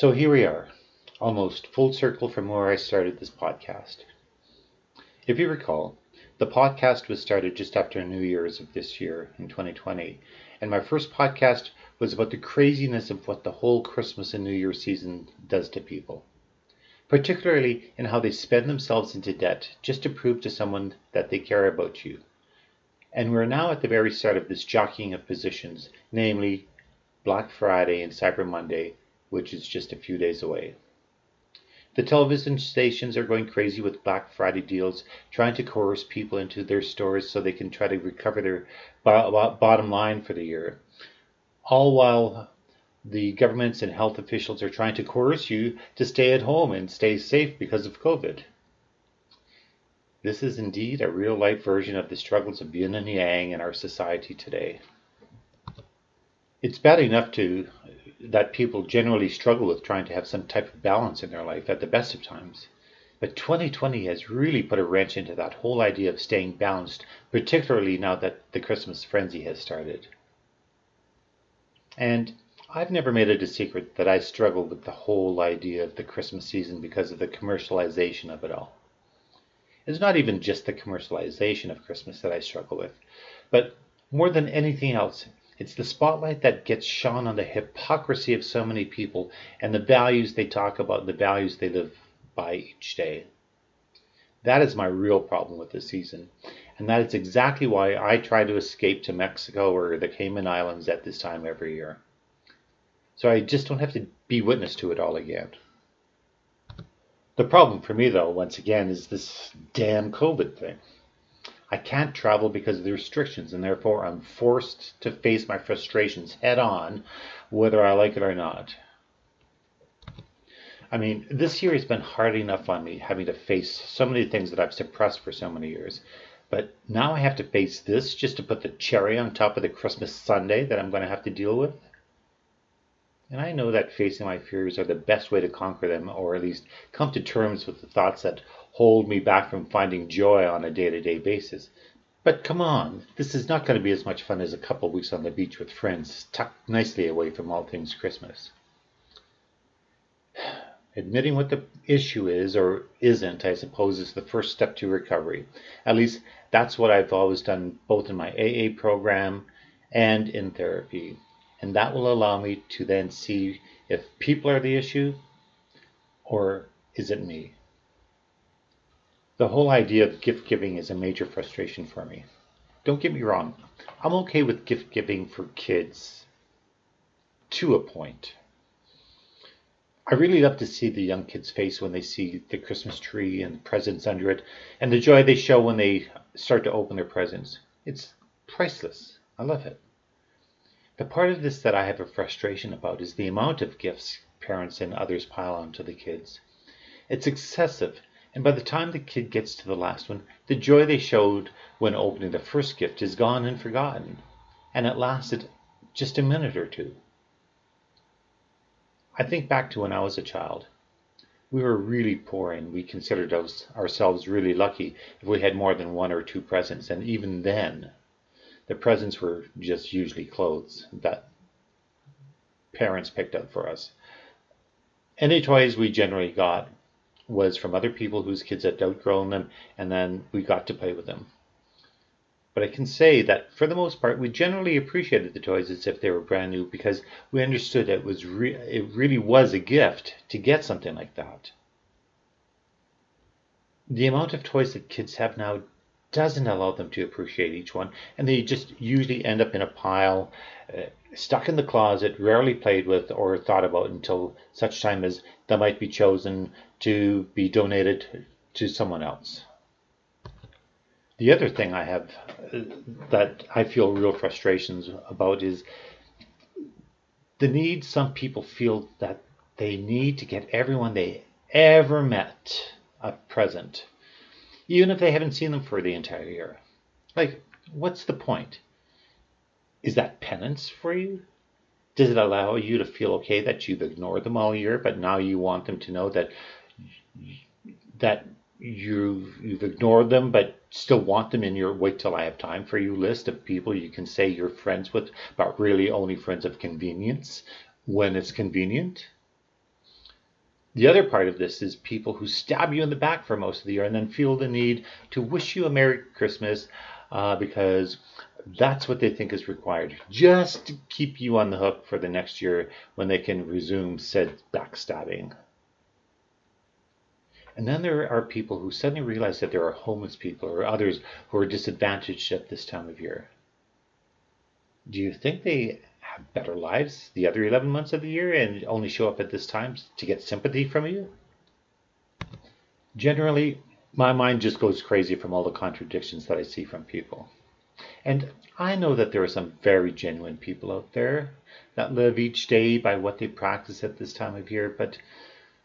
So here we are, almost full circle from where I started this podcast. If you recall, the podcast was started just after New Year's of this year in 2020, and my first podcast was about the craziness of what the whole Christmas and New Year season does to people, particularly in how they spend themselves into debt just to prove to someone that they care about you. And we're now at the very start of this jockeying of positions, namely Black Friday and Cyber Monday, which is just a few days away. The television stations are going crazy with Black Friday deals, trying to coerce people into their stores so they can try to recover their bottom line for the year. All while the governments and health officials are trying to coerce you to stay at home and stay safe because of COVID. This is indeed a real life version of the struggles of yin and yang in our society today. It's bad enough to that people generally struggle with trying to have some type of balance in their life at the best of times. But 2020 has really put a wrench into that whole idea of staying balanced, particularly now that the Christmas frenzy has started. And I've never made it a secret that I struggle with the whole idea of the Christmas season because of the commercialization of it all. It's not even just the commercialization of Christmas that I struggle with, but more than anything else, it's the spotlight that gets shone on the hypocrisy of so many people and the values they talk about, the values they live by each day. That is my real problem with this season. And that is exactly why I try to escape to Mexico or the Cayman Islands at this time every year. So I just don't have to be witness to it all again. The problem for me, though, once again, is this damn COVID thing. I can't travel because of the restrictions, and therefore I'm forced to face my frustrations head on, whether I like it or not. I mean, this year has been hard enough on me having to face so many things that I've suppressed for so many years. But now I have to face this just to put the cherry on top of the Christmas sundae that I'm going to have to deal with. And I know that facing my fears are the best way to conquer them, or at least come to terms with the thoughts that hold me back from finding joy on a day to day basis. But come on, this is not going to be as much fun as a couple weeks on the beach with friends, tucked nicely away from all things Christmas. Admitting what the issue is or isn't, I suppose, is the first step to recovery. At least that's what I've always done both in my AA program and in therapy. And that will allow me to then see if people are the issue or is it me. The whole idea of gift giving is a major frustration for me. Don't get me wrong, I'm okay with gift giving for kids to a point. I really love to see the young kids' face when they see the Christmas tree and the presents under it, and the joy they show when they start to open their presents. It's priceless. I love it. The part of this that I have a frustration about is the amount of gifts parents and others pile onto the kids. It's excessive and by the time the kid gets to the last one, the joy they showed when opening the first gift is gone and forgotten, and it lasted just a minute or two. I think back to when I was a child. We were really poor and we considered ourselves really lucky if we had more than one or two presents, and even then, the presents were just usually clothes that parents picked up for us. Any toys we generally got was from other people whose kids had outgrown them, and then we got to play with them. But I can say that for the most part, we generally appreciated the toys as if they were brand new because we understood it was re- it really was a gift to get something like that. The amount of toys that kids have now doesn't allow them to appreciate each one, and they just usually end up in a pile, uh, stuck in the closet, rarely played with or thought about until such time as they might be chosen to be donated to someone else. The other thing I have uh, that I feel real frustrations about is the need some people feel that they need to get everyone they ever met a present even if they haven't seen them for the entire year. Like, what's the point? Is that penance for you? Does it allow you to feel okay that you've ignored them all year, but now you want them to know that that you you've ignored them, but still want them in your wait till I have time for you list of people you can say you're friends with, but really only friends of convenience when it's convenient? The other part of this is people who stab you in the back for most of the year and then feel the need to wish you a Merry Christmas uh, because that's what they think is required, just to keep you on the hook for the next year when they can resume said backstabbing. And then there are people who suddenly realize that there are homeless people or others who are disadvantaged at this time of year. Do you think they have better lives the other 11 months of the year and only show up at this time to get sympathy from you? Generally, my mind just goes crazy from all the contradictions that I see from people. And I know that there are some very genuine people out there that live each day by what they practice at this time of year, but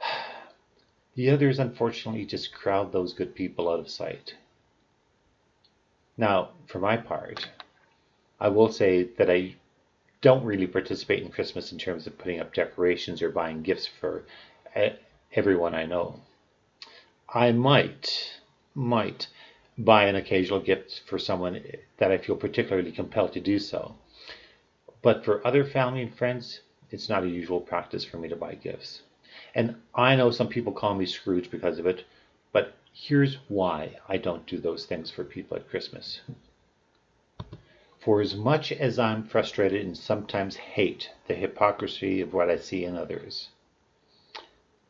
the others, unfortunately, just crowd those good people out of sight. Now, for my part, I will say that I don't really participate in Christmas in terms of putting up decorations or buying gifts for eh, everyone I know. I might, might buy an occasional gift for someone that I feel particularly compelled to do so. But for other family and friends, it's not a usual practice for me to buy gifts. And I know some people call me Scrooge because of it, but here's why I don't do those things for people at Christmas. For as much as I'm frustrated and sometimes hate the hypocrisy of what I see in others,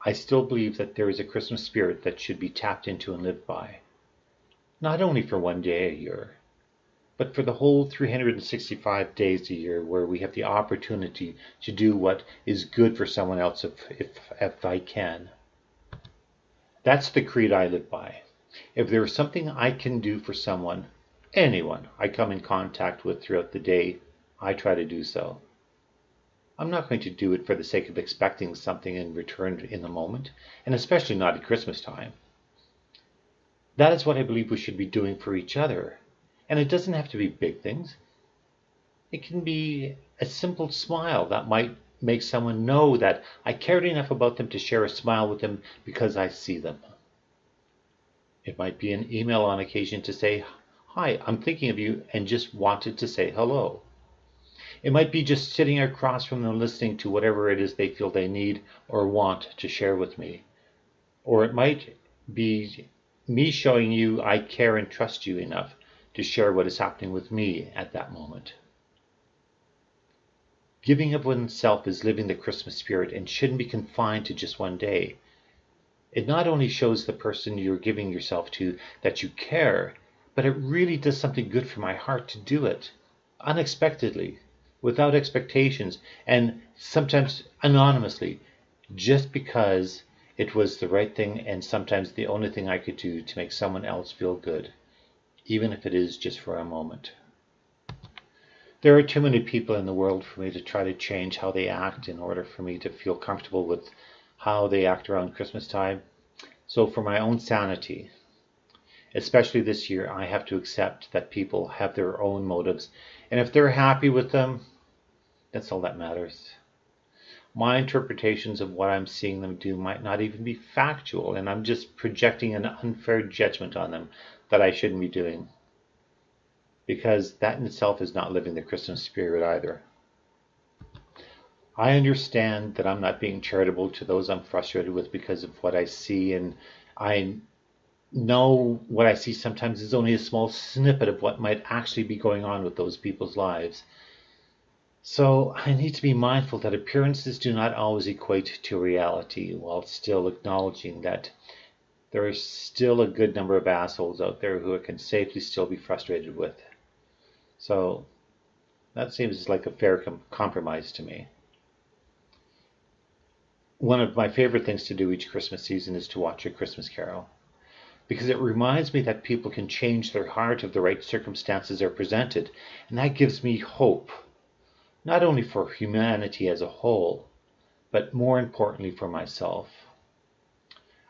I still believe that there is a Christmas spirit that should be tapped into and lived by. Not only for one day a year, but for the whole 365 days a year where we have the opportunity to do what is good for someone else if, if, if I can. That's the creed I live by. If there is something I can do for someone, anyone I come in contact with throughout the day, I try to do so. I'm not going to do it for the sake of expecting something in return in the moment, and especially not at Christmas time. That is what I believe we should be doing for each other and it doesn't have to be big things. It can be a simple smile that might make someone know that I cared enough about them to share a smile with them because I see them. It might be an email on occasion to say, Hi, I'm thinking of you and just wanted to say hello. It might be just sitting across from them listening to whatever it is they feel they need or want to share with me. Or it might be me showing you I care and trust you enough to share what is happening with me at that moment. Giving of oneself is living the Christmas spirit and shouldn't be confined to just one day. It not only shows the person you're giving yourself to that you care, but it really does something good for my heart to do it unexpectedly, without expectations, and sometimes anonymously, just because it was the right thing and sometimes the only thing I could do to make someone else feel good even if it is just for a moment. There are too many people in the world for me to try to change how they act in order for me to feel comfortable with how they act around Christmas time. So, for my own sanity, especially this year, I have to accept that people have their own motives, and if they're happy with them, that's all that matters. My interpretations of what I'm seeing them do might not even be factual, and I'm just projecting an unfair judgment on them that I shouldn't be doing. Because that in itself is not living the Christmas spirit either. I understand that I'm not being charitable to those I'm frustrated with because of what I see, and I know what I see sometimes is only a small snippet of what might actually be going on with those people's lives. So I need to be mindful that appearances do not always equate to reality while still acknowledging that there is still a good number of assholes out there who I can safely still be frustrated with. So that seems like a fair com- compromise to me. One of my favorite things to do each Christmas season is to watch A Christmas Carol because it reminds me that people can change their heart if the right circumstances are presented, and that gives me hope, not only for humanity as a whole, but more importantly for myself.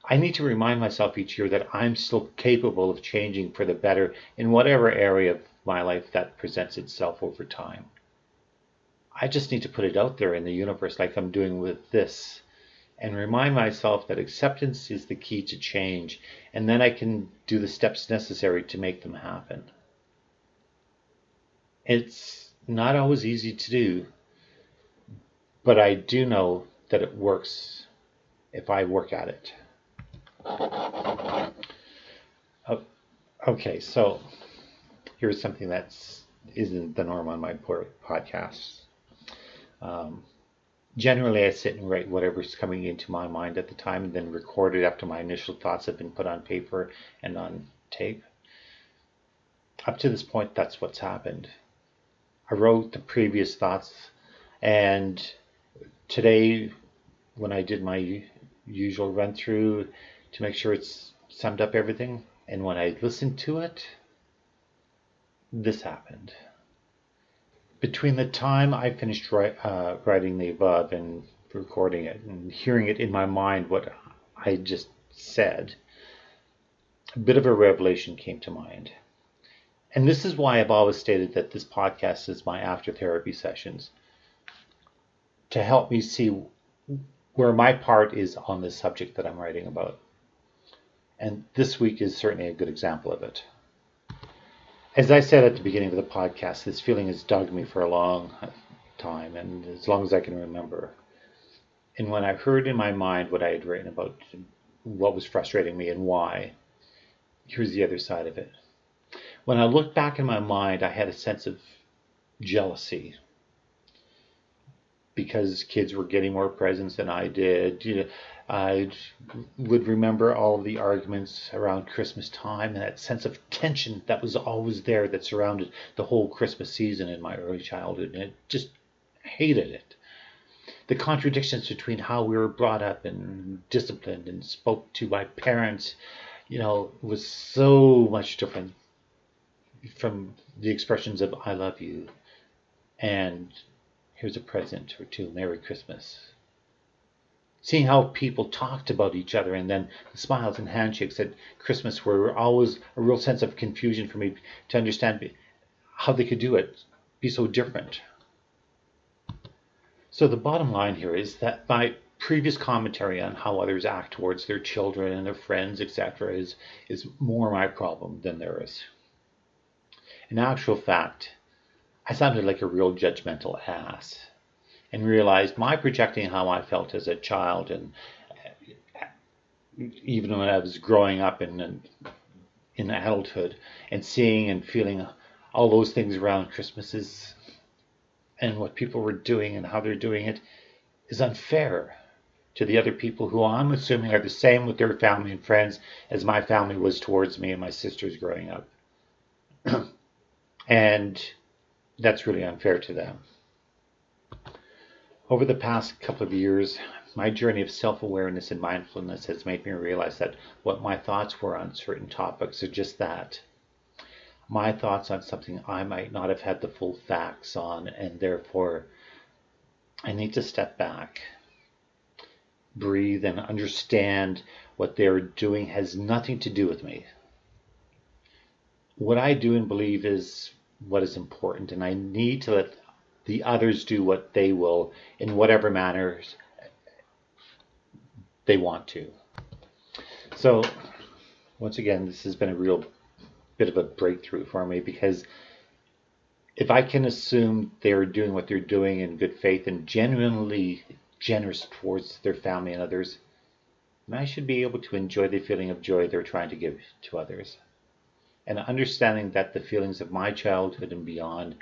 I need to remind myself each year that I'm still capable of changing for the better in whatever area of my life that presents itself over time. I just need to put it out there in the universe like I'm doing with this and remind myself that acceptance is the key to change, and then I can do the steps necessary to make them happen. It's not always easy to do, but I do know that it works if I work at it. Okay, so here's something that's isn't the norm on my podcasts. Um, generally, I sit and write whatever's coming into my mind at the time, and then record it after my initial thoughts have been put on paper and on tape. Up to this point, that's what's happened. I wrote the previous thoughts, and today, when I did my usual run through to make sure it's summed up everything, and when I listened to it, this happened. Between the time I finished uh, writing the above and recording it and hearing it in my mind, what I just said, a bit of a revelation came to mind. And this is why I've always stated that this podcast is my after therapy sessions to help me see where my part is on the subject that I'm writing about. And this week is certainly a good example of it. As I said at the beginning of the podcast, this feeling has dogged me for a long time, and as long as I can remember. And when I heard in my mind what I had written about what was frustrating me and why, here's the other side of it. When I looked back in my mind, I had a sense of jealousy because kids were getting more presents than I did. I would remember all of the arguments around Christmas time and that sense of tension that was always there that surrounded the whole Christmas season in my early childhood. And I just hated it. The contradictions between how we were brought up and disciplined and spoke to by parents, you know, was so much different from the expressions of I love you and here's a present or two, Merry Christmas seeing how people talked about each other and then the smiles and handshakes at Christmas were always a real sense of confusion for me to understand how they could do it, be so different. So the bottom line here is that my previous commentary on how others act towards their children and their friends, etc., is, is more my problem than theirs. In actual fact, I sounded like a real judgmental ass and realized my projecting how I felt as a child and even when I was growing up in in adulthood and seeing and feeling all those things around Christmases and what people were doing and how they're doing it is unfair to the other people who I'm assuming are the same with their family and friends as my family was towards me and my sisters growing up. and that's really unfair to them. Over the past couple of years, my journey of self awareness and mindfulness has made me realize that what my thoughts were on certain topics are just that my thoughts on something I might not have had the full facts on, and therefore I need to step back, breathe, and understand what they're doing has nothing to do with me. What I do and believe is what is important, and I need to let the others do what they will in whatever manners they want to. So, once again, this has been a real bit of a breakthrough for me because if I can assume they're doing what they're doing in good faith and genuinely generous towards their family and others, then I should be able to enjoy the feeling of joy they're trying to give to others. And understanding that the feelings of my childhood and beyond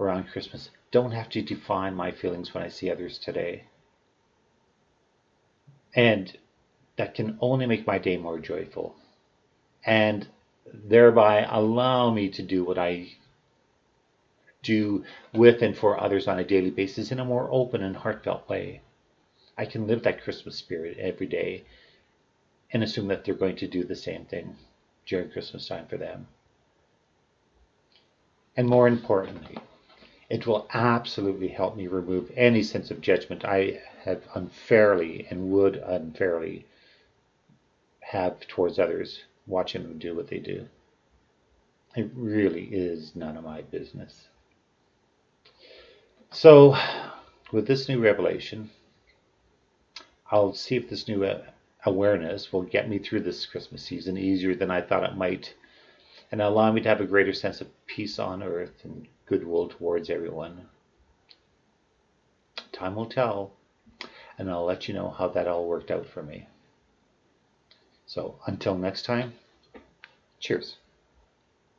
around Christmas don't have to define my feelings when I see others today. And that can only make my day more joyful and thereby allow me to do what I do with and for others on a daily basis in a more open and heartfelt way. I can live that Christmas spirit every day and assume that they're going to do the same thing during Christmas time for them. And more importantly, it will absolutely help me remove any sense of judgment I have unfairly and would unfairly have towards others, watching them do what they do. It really is none of my business. So, with this new revelation, I'll see if this new awareness will get me through this Christmas season easier than I thought it might and allow me to have a greater sense of peace on earth and goodwill towards everyone. Time will tell. and I'll let you know how that all worked out for me. So until next time, cheers.